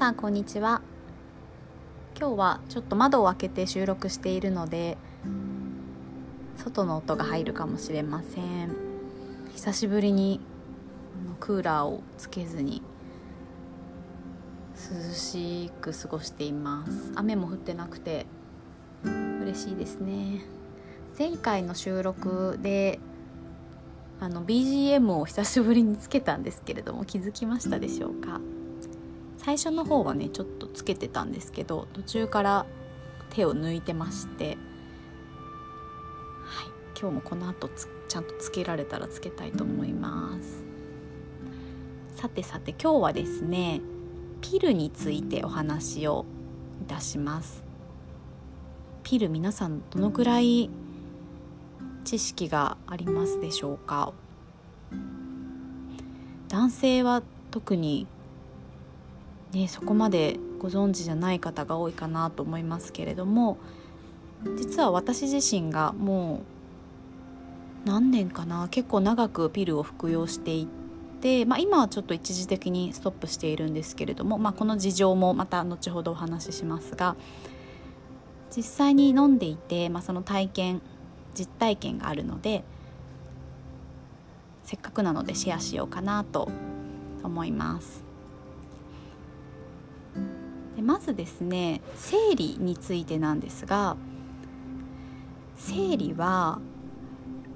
さんこんにちは。今日はちょっと窓を開けて収録しているので外の音が入るかもしれません。久しぶりにクーラーをつけずに涼しく過ごしています。雨も降ってなくて嬉しいですね。前回の収録であの BGM を久しぶりにつけたんですけれども気づきましたでしょうか？最初の方はねちょっとつけてたんですけど途中から手を抜いてましてはい今日もこの後ちゃんとつけられたらつけたいと思います。さてさて今日はですねピルについてお話をいたします。ピル皆さんどのくらい知識がありますでしょうか？男性は特にねそこまでご存知じゃない方が多いかなと思いますけれども実は私自身がもう何年かな結構長くピルを服用していて、まあ、今はちょっと一時的にストップしているんですけれども、まあ、この事情もまた後ほどお話ししますが実際に飲んでいて、まあ、その体験実体験があるのでせっかくなのでシェアしようかなと思います。でまずですね生理についてなんですが生理は、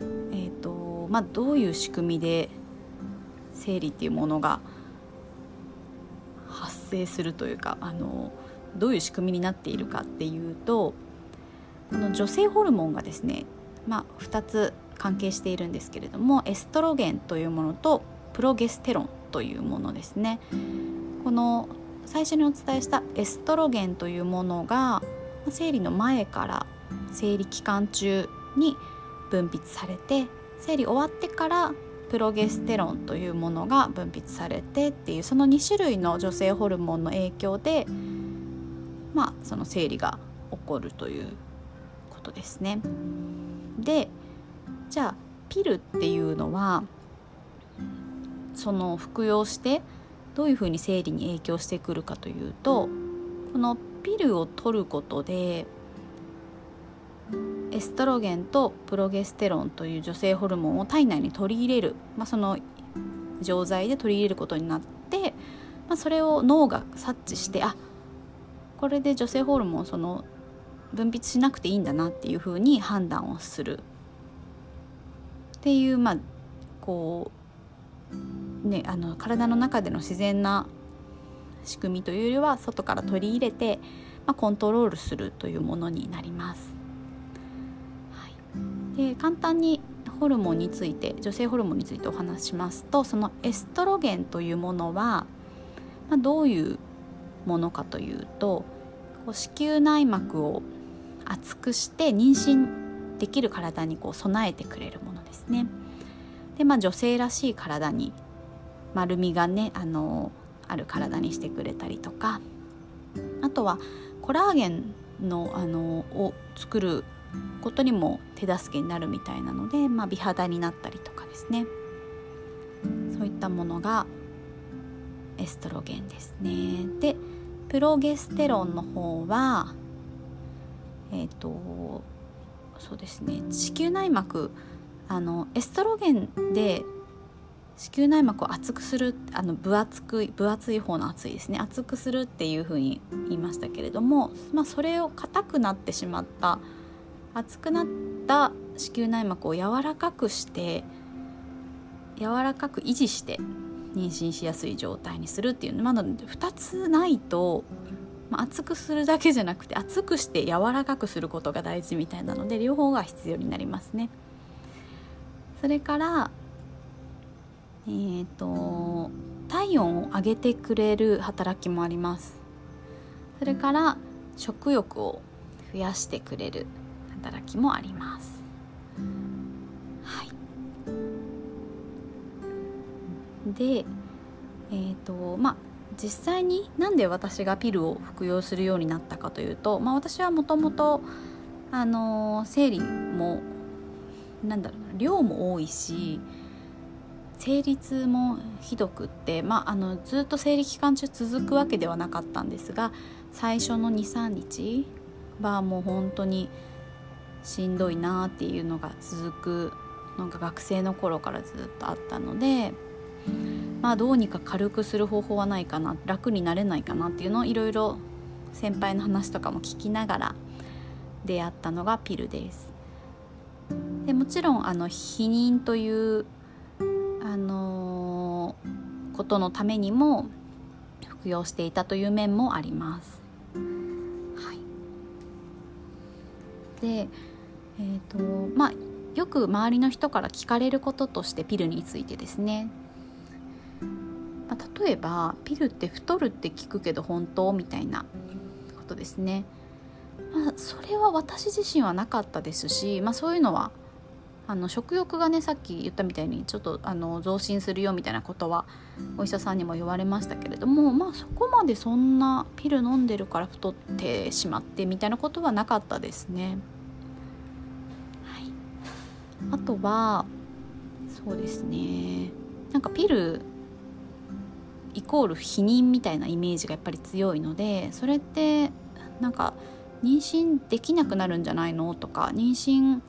えーとまあ、どういう仕組みで生理っていうものが発生するというかあのどういう仕組みになっているかっていうとこの女性ホルモンがですね、まあ、2つ関係しているんですけれどもエストロゲンというものとプロゲステロンというものですね。この最初にお伝えしたエストロゲンというものが生理の前から生理期間中に分泌されて生理終わってからプロゲステロンというものが分泌されてっていうその2種類の女性ホルモンの影響でまあその生理が起こるということですね。でじゃあピルっていうのはその服用してどういうふうに生理に影響してくるかというとこのピルを取ることでエストロゲンとプロゲステロンという女性ホルモンを体内に取り入れる、まあ、その錠剤で取り入れることになって、まあ、それを脳が察知してあこれで女性ホルモンその分泌しなくていいんだなっていうふうに判断をする。っていうまあこうね、あの体の中での自然な仕組みというよりは外から取り入れて、まあ、コントロールするというものになります。はい、で簡単にホルモンについて女性ホルモンについてお話しますとそのエストロゲンというものは、まあ、どういうものかというとこう子宮内膜を厚くして妊娠できる体にこう備えてくれるものですね。でまあ女性らしい体に丸みがねあのある体にしてくれたりとか。あとはコラーゲンのあのを作ることにも手助けになるみたいなので、まあ、美肌になったりとかですね。そういったものがエストロゲンですね。でプロゲステロンの方はえっ、ー、とそうですね。子宮内膜あのエストロゲンで子宮内膜を厚くするあの分厚く分厚い方の厚いですね厚くするっていうふうに言いましたけれども、まあ、それを硬くなってしまった厚くなった子宮内膜を柔らかくして柔らかく維持して妊娠しやすい状態にするっていうまだ2つないと、まあ、厚くするだけじゃなくて厚くして柔らかくすることが大事みたいなので両方が必要になりますね。それからえーと、体温を上げてくれる働きもあります。それから食欲を増やしてくれる働きもあります。はい。でえーとまあ実際になんで私がピルを服用するようになったかというと、まあ、私はもともとあの生理もなんだろうな量も多いし生理痛もひどくって、まあ、あのずっと生理期間中続くわけではなかったんですが最初の23日はもう本当にしんどいなっていうのが続くのが学生の頃からずっとあったのでまあどうにか軽くする方法はないかな楽になれないかなっていうのをいろいろ先輩の話とかも聞きながら出会ったのがピルです。でもちろんあの避妊というあのー、ことのためにも服用していたという面もあります。はい、で、えーとまあ、よく周りの人から聞かれることとしてピルについてですね、まあ、例えば「ピルって太るって聞くけど本当?」みたいなことですね。まあ、それは私自身はなかったですし、まあ、そういうのはあの食欲がねさっき言ったみたいにちょっとあの増進するよみたいなことはお医者さんにも言われましたけれどもまあそこまでそんなピル飲んでるから太ってしまってみたいなことはなかったですね。はい、あとはそうですね。なんかピルイコール否認みたいなイメージがやっぱり強いのでそれってなんか妊娠できなくなるんじゃないのとか妊娠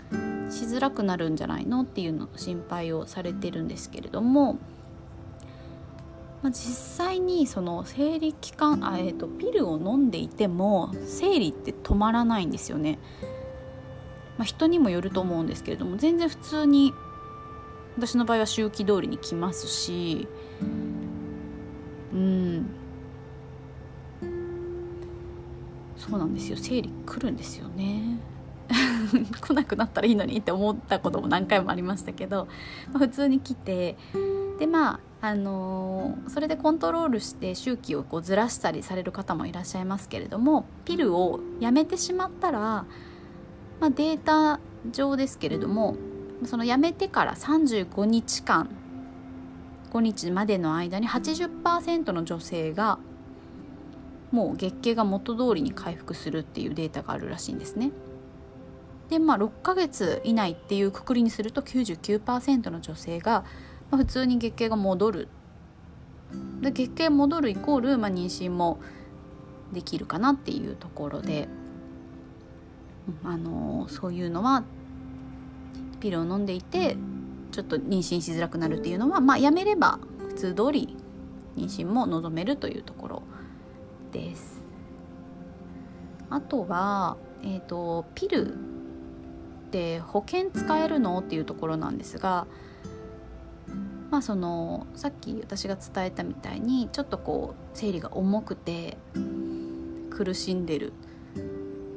しづらくなるんじゃないの？っていうの心配をされてるんですけれども、まあ、実際にその生理期間あ、えーと、ピルを飲んでいても生理って止まらないんですよね。まあ、人にもよると思うんですけれども全然普通に私の場合は周期通りに来ますしうん。そうなんですよ。生理来るんですよね。来なくなったらいいのにって思ったことも何回もありましたけど、ま、普通に来てでまああのー、それでコントロールして周期をこうずらしたりされる方もいらっしゃいますけれどもピルをやめてしまったら、まあ、データ上ですけれどもそのやめてから35日間5日までの間に80%の女性がもう月経が元通りに回復するっていうデータがあるらしいんですね。でまあ6ヶ月以内っていうくくりにすると99%の女性が、まあ、普通に月経が戻るで月経戻るイコール、まあ、妊娠もできるかなっていうところで、あの、そういうのはピルを飲んでいてちょっと妊娠しづらくなるっていうのは、まあ、やめれば普通通り妊娠も望めるというところです。あとは、えーと、ピルって保険使えるの？っていうところなんですが、まあ、そのさっき私が伝えたみたいにちょっとこう生理が重くて苦しんでる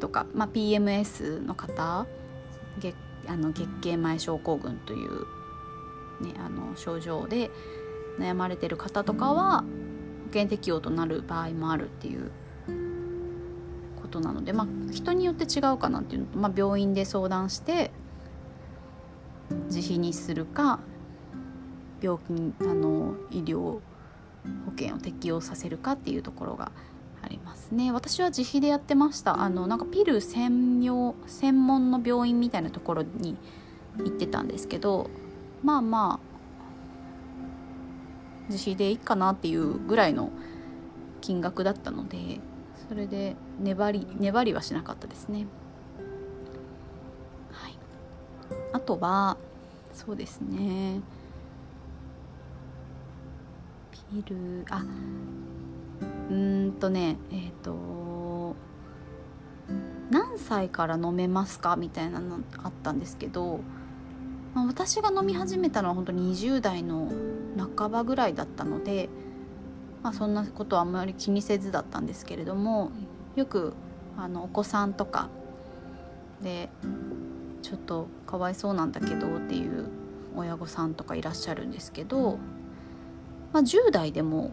とか、まあ、PMS の方月あの月経前症候群という、ね、あの症状で悩まれてる方とかは保険適用となる場合もあるっていうことなので、まあ、人によって違うかなっていうのと、まあ、病院で相談して自費にするか病気あの医療保険を適用させるかっていうところがありますね。私は自費でやってました。あのなんかピル専用専門の病院みたいなところに行ってたんですけどまあまあ自費でいいかなっていうぐらいの金額だったのでそれで粘り粘りはしなかったですね。はい、あとはそうですねピルあうんとねえっ、ー、と何歳から飲めますかみたいなのあったんですけどまあ、私が飲み始めたのは本当に20代の半ばぐらいだったので、まあ、そんなことはあんまり気にせずだったんですけれどもよくあのお子さんとかでちょっとかわいそうなんだけどっていう親御さんとかいらっしゃるんですけど、まあ、10代でも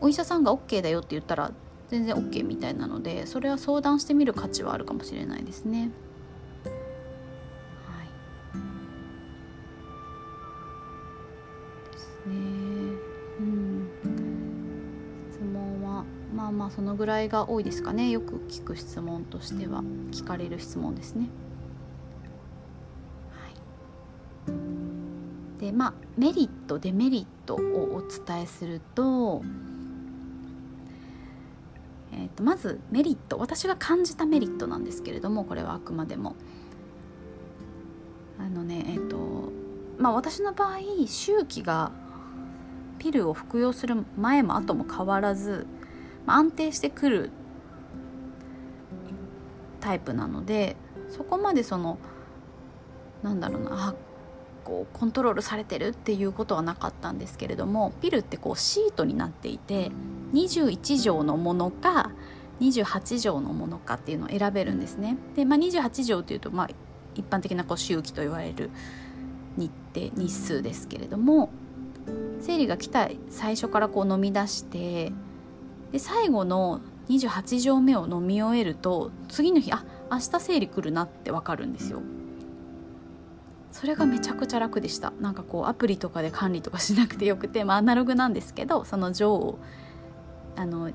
お医者さんが OK だよって言ったら全然 OK みたいなのでそれは相談してみる価値はあるかもしれないですね。まあそのぐらいが多いですかね。よく聞く質問としては。聞かれる質問ですね。はい、でまあメリットデメリットをお伝えすると,、えー、とまずメリット。私が感じたメリットなんですけれどもこれはあくまでも。あのねえっ、ー、とまあ私の場合周期がピルを服用する前も後も変わらず、安定してくるタイプなのでそこまでそのなんだろうなあこうコントロールされてるっていうことはなかったんですけれどもピルってこうシートになっていて21錠のものか28錠のものかっていうのを選べるんですね。で、まあ、28錠っていうと、まあ、一般的なこう周期と言われる日程日数ですけれども生理が来た最初からこう飲み出してで最後の28錠目を飲み終えると次の日あ明日生理来るなって分かるんですよ。それがめちゃくちゃ楽でしたなんかこうアプリとかで管理とかしなくてよくて、まあ、アナログなんですけどその錠をあの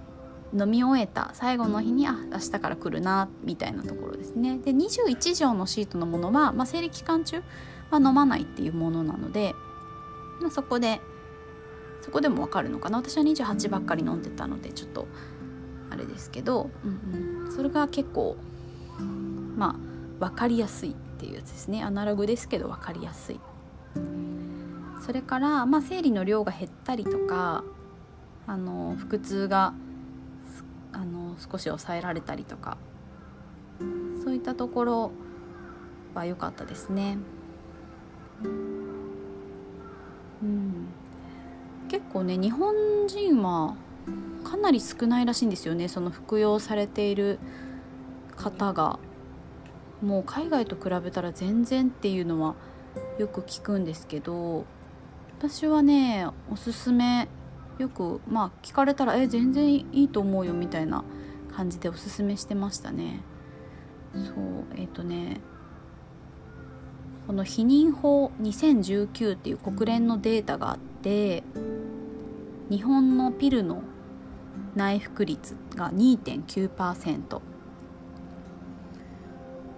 飲み終えた最後の日にあ明日から来るなみたいなところですねで21錠のシートのものは、まあ、生理期間中は飲まないっていうものなので、まあ、そこでそこでもわかるのかな？私は28ばっかり飲んでたのでちょっとあれですけど、うんうん、それが結構まあ分かりやすいっていうやつですね。アナログですけど分かりやすい。それから、まあ、生理の量が減ったりとかあの腹痛があの少し抑えられたりとかそういったところは良かったですね。うん、結構ね日本人はかなり少ないらしいんですよね。その服用されている方が。もう海外と比べたら全然っていうのはよく聞くんですけど。私はねおすすめよくまあ聞かれたら「え全然いいと思うよ」みたいな感じでおすすめしてましたね。そうえっ、ー、とねこの避妊法2019っていう国連のデータがあって日本のピルの内服率が2.9%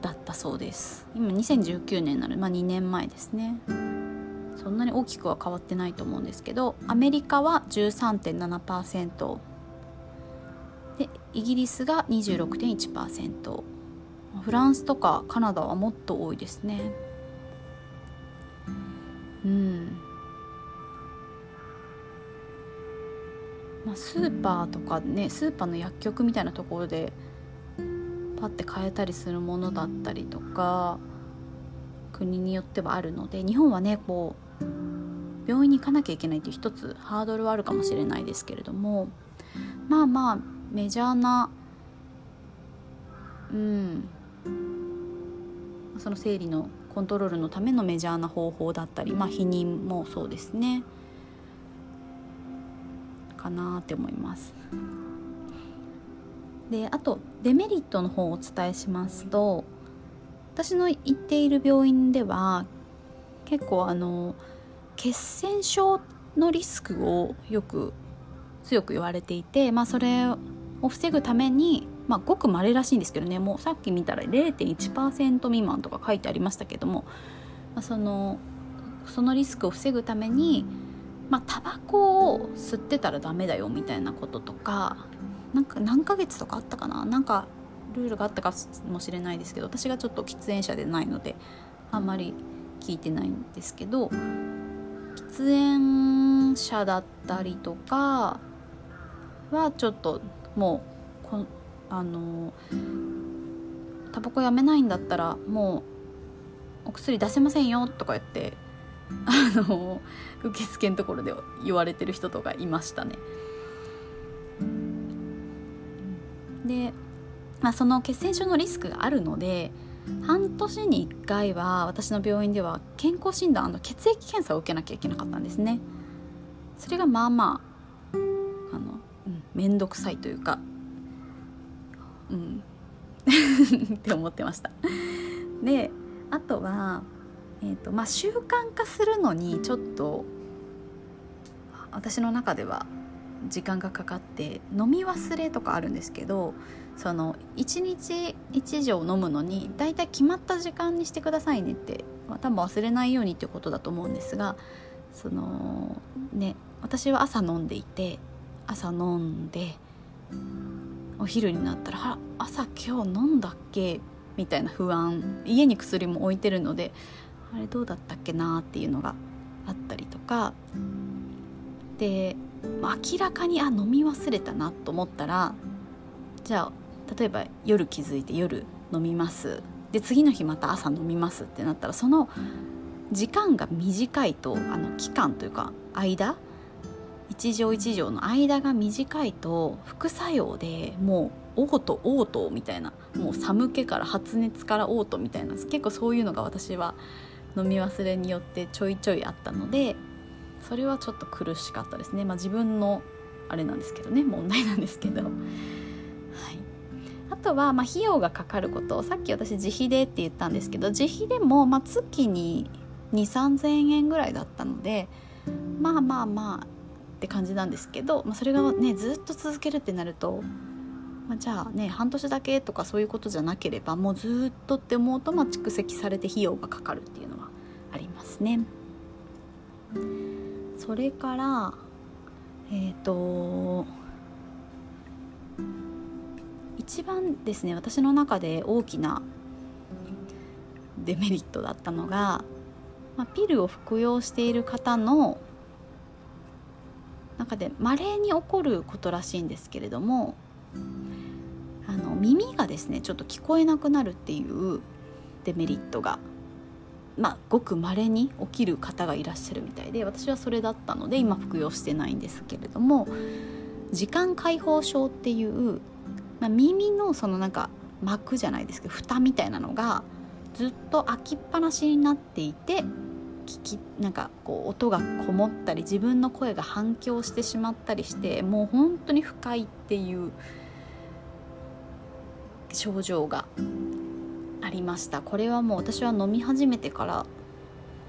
だったそうです。今2019年なので、まあ、2年前ですね。そんなに大きくは変わってないと思うんですけどアメリカは13.7%でイギリスが26.1%フランスとかカナダはもっと多いですね。うん。まあ、スーパーとかねスーパーの薬局みたいなところでパッて買えたりするものだったりとか国によってはあるので日本はねこう病院に行かなきゃいけないっていう一つハードルはあるかもしれないですけれどもまあまあメジャーなうんその生理のコントロールのためのメジャーな方法だったりまあ避妊もそうですね。かなって思います。であとデメリットの方をお伝えしますと私の行っている病院では結構あの血栓症のリスクをよく強く言われていて、まあ、それを防ぐために、まあ、ごく稀らしいんですけどねもうさっき見たら0.1%未満とか書いてありましたけども、まあ、そのそのリスクを防ぐために、まあ、タバコを吸ってたらダメだよみたいなこととかなんか何ヶ月とかあったかな？なんかルールがあったかもしれないですけど私がちょっと喫煙者でないのであんまり聞いてないんですけど喫煙者だったりとかはちょっともうこあのタバコやめないんだったらもうお薬出せませんよとか言ってあの受付のところで言われてる人とかいましたね。で、まあ、その血栓症のリスクがあるので半年に1回は私の病院では健康診断の血液検査を受けなきゃいけなかったんですね。それがまあまああの、うん、めんどくさいというかうん。って思ってました。であとは、えーとまあ、習慣化するのにちょっと私の中では時間がかかって飲み忘れとかあるんですけどその1日1錠飲むのにだいたい決まった時間にしてくださいねってまあ、多分忘れないようにっていうことだと思うんですがそのね私は朝飲んでいて朝飲んでお昼になったら「朝今日飲んだっけ?」みたいな不安家に薬も置いてるのであれどうだったっけなっていうのがあったりとか。で明らかにあ飲み忘れたなと思ったらじゃあ例えば夜気づいて夜飲みます。で次の日また朝飲みますってなったらその時間が短いとあの期間というか間？一錠一錠の間が短いと副作用でもう嘔吐嘔吐みたいなもう寒気から発熱から嘔吐みたいな結構そういうのが私は飲み忘れによってちょいちょいあったのでそれはちょっと苦しかったですね。まあ自分のあれなんですけどね。問題なんですけど。はい。あとは、まあ、費用がかかること。さっき私自費でって言ったんですけど自費でも、まあ、月に2 3 0 0 0円ぐらいだったのでまあまあまあって感じなんですけど、まあ、それがねずっと続けるってなると、まあ、じゃあね半年だけとかそういうことじゃなければもうずっとって思うと、まあ、蓄積されて費用がかかるっていうのはありますね。それからえっ、ー、と一番ですね私の中で大きなデメリットだったのが、まあ、ピルを服用している方の中で稀に起こることらしいんですけれどもあの耳がですねちょっと聞こえなくなるっていうデメリットがまあ、ごく稀に起きる方がいらっしゃるみたいで私はそれだったので今服用してないんですけれども時間解放症っていう、まあ、耳のそのなんか膜じゃないですけど蓋みたいなのがずっと開きっぱなしになっていて聞きなんかこう音がこもったり自分の声が反響してしまったりしてもう本当に不快っていう症状がありました。これはもう私は飲み始めてから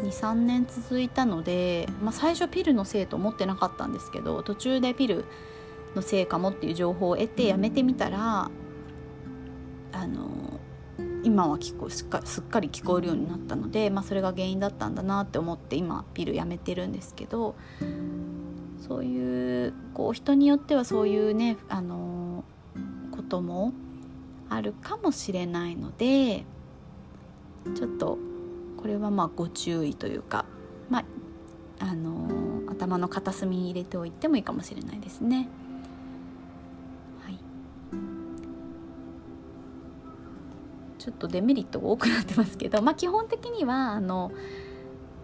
23年続いたので、まあ、最初ピルのせいと思ってなかったんですけど途中でピルのせいかもっていう情報を得てやめてみたらあの今は聞こすっかすっかり聞こえるようになったので、まあ、それが原因だったんだなって思って今ピルやめてるんですけどそういうこう人によってはそういうねあのこともあるかもしれないのでちょっとこれはまあご注意というか、まあ、あの頭の片隅に入れておいてもいいかもしれないですね。はいちょっとデメリットが多くなってますけど、まあ、基本的にはあの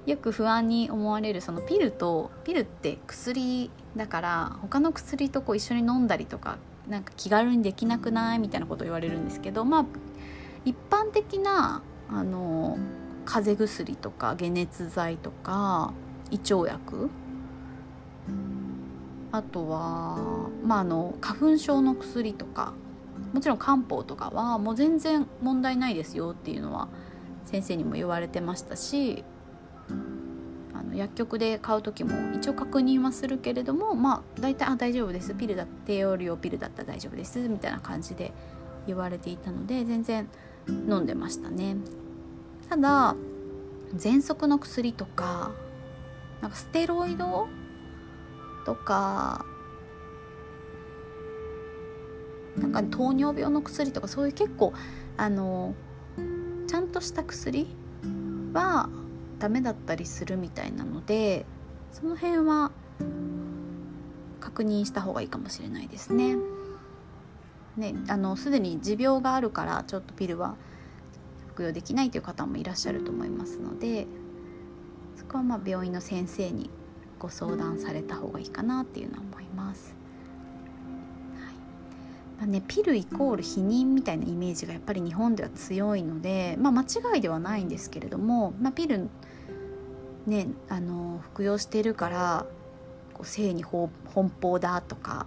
よく不安に思われるそのピルとピルって薬だから他の薬とこう一緒に飲んだりとかなんか気軽にできなくない？みたいなことを言われるんですけどまあ一般的なあの風邪薬とか解熱剤とか胃腸薬。あとは、まあ、あの花粉症の薬とか。もちろん漢方とかはもう全然問題ないですよっていうのは先生にも言われてましたし薬局で買う時も一応確認はするけれどもまあ大体あ大丈夫です。ピルだ低用量ピルだったら大丈夫です。みたいな感じで言われていたので全然飲んでましたね。ただ喘息の薬とかなんかステロイドとかなんか糖尿病の薬とかそういう結構あのちゃんとした薬はダメだったりするみたいなのでその辺は確認した方がいいかもしれないですね。ねあのすでに持病があるからちょっとピルは服用できないという方もいらっしゃると思いますのでそこはまあ病院の先生にご相談された方がいいかなっていうのは思います。まあね、ピルイコール避妊みたいなイメージがやっぱり日本では強いので、まあ、間違いではないんですけれども、まあ、ピル、ね、あの服用してるからこう性に奔放だとか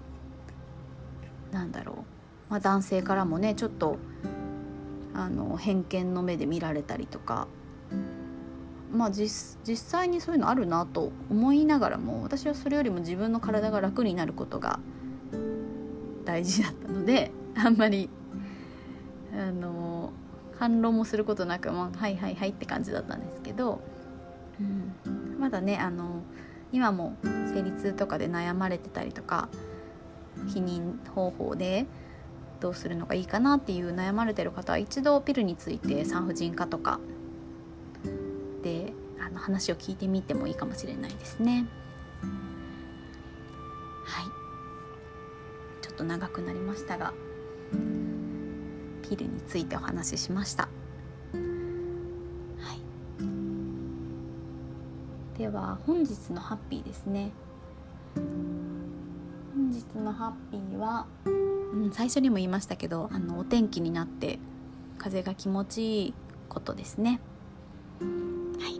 なんだろう、まあ、男性からもねちょっとあの偏見の目で見られたりとか、まあ実、実際にそういうのあるなと思いながらも私はそれよりも自分の体が楽になることが大事だったのであんまりあの反論もすることなく、まあ、はいはいはいって感じだったんですけど、うん、まだねあの今も生理痛とかで悩まれてたりとか避妊方法でどうするのがいいかなっていう悩まれてる方は一度ピルについて産婦人科とかであの話を聞いてみてもいいかもしれないですね。はいちょっと長くなりましたがピルについてお話ししました。では本日のハッピーですね。本日のハッピーは、うん、最初にも言いましたけどあのお天気になって風が気持ちいいことですね。はい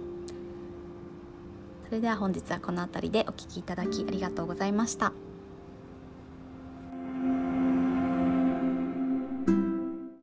それでは本日はこの辺りでお聴きいただきありがとうございました。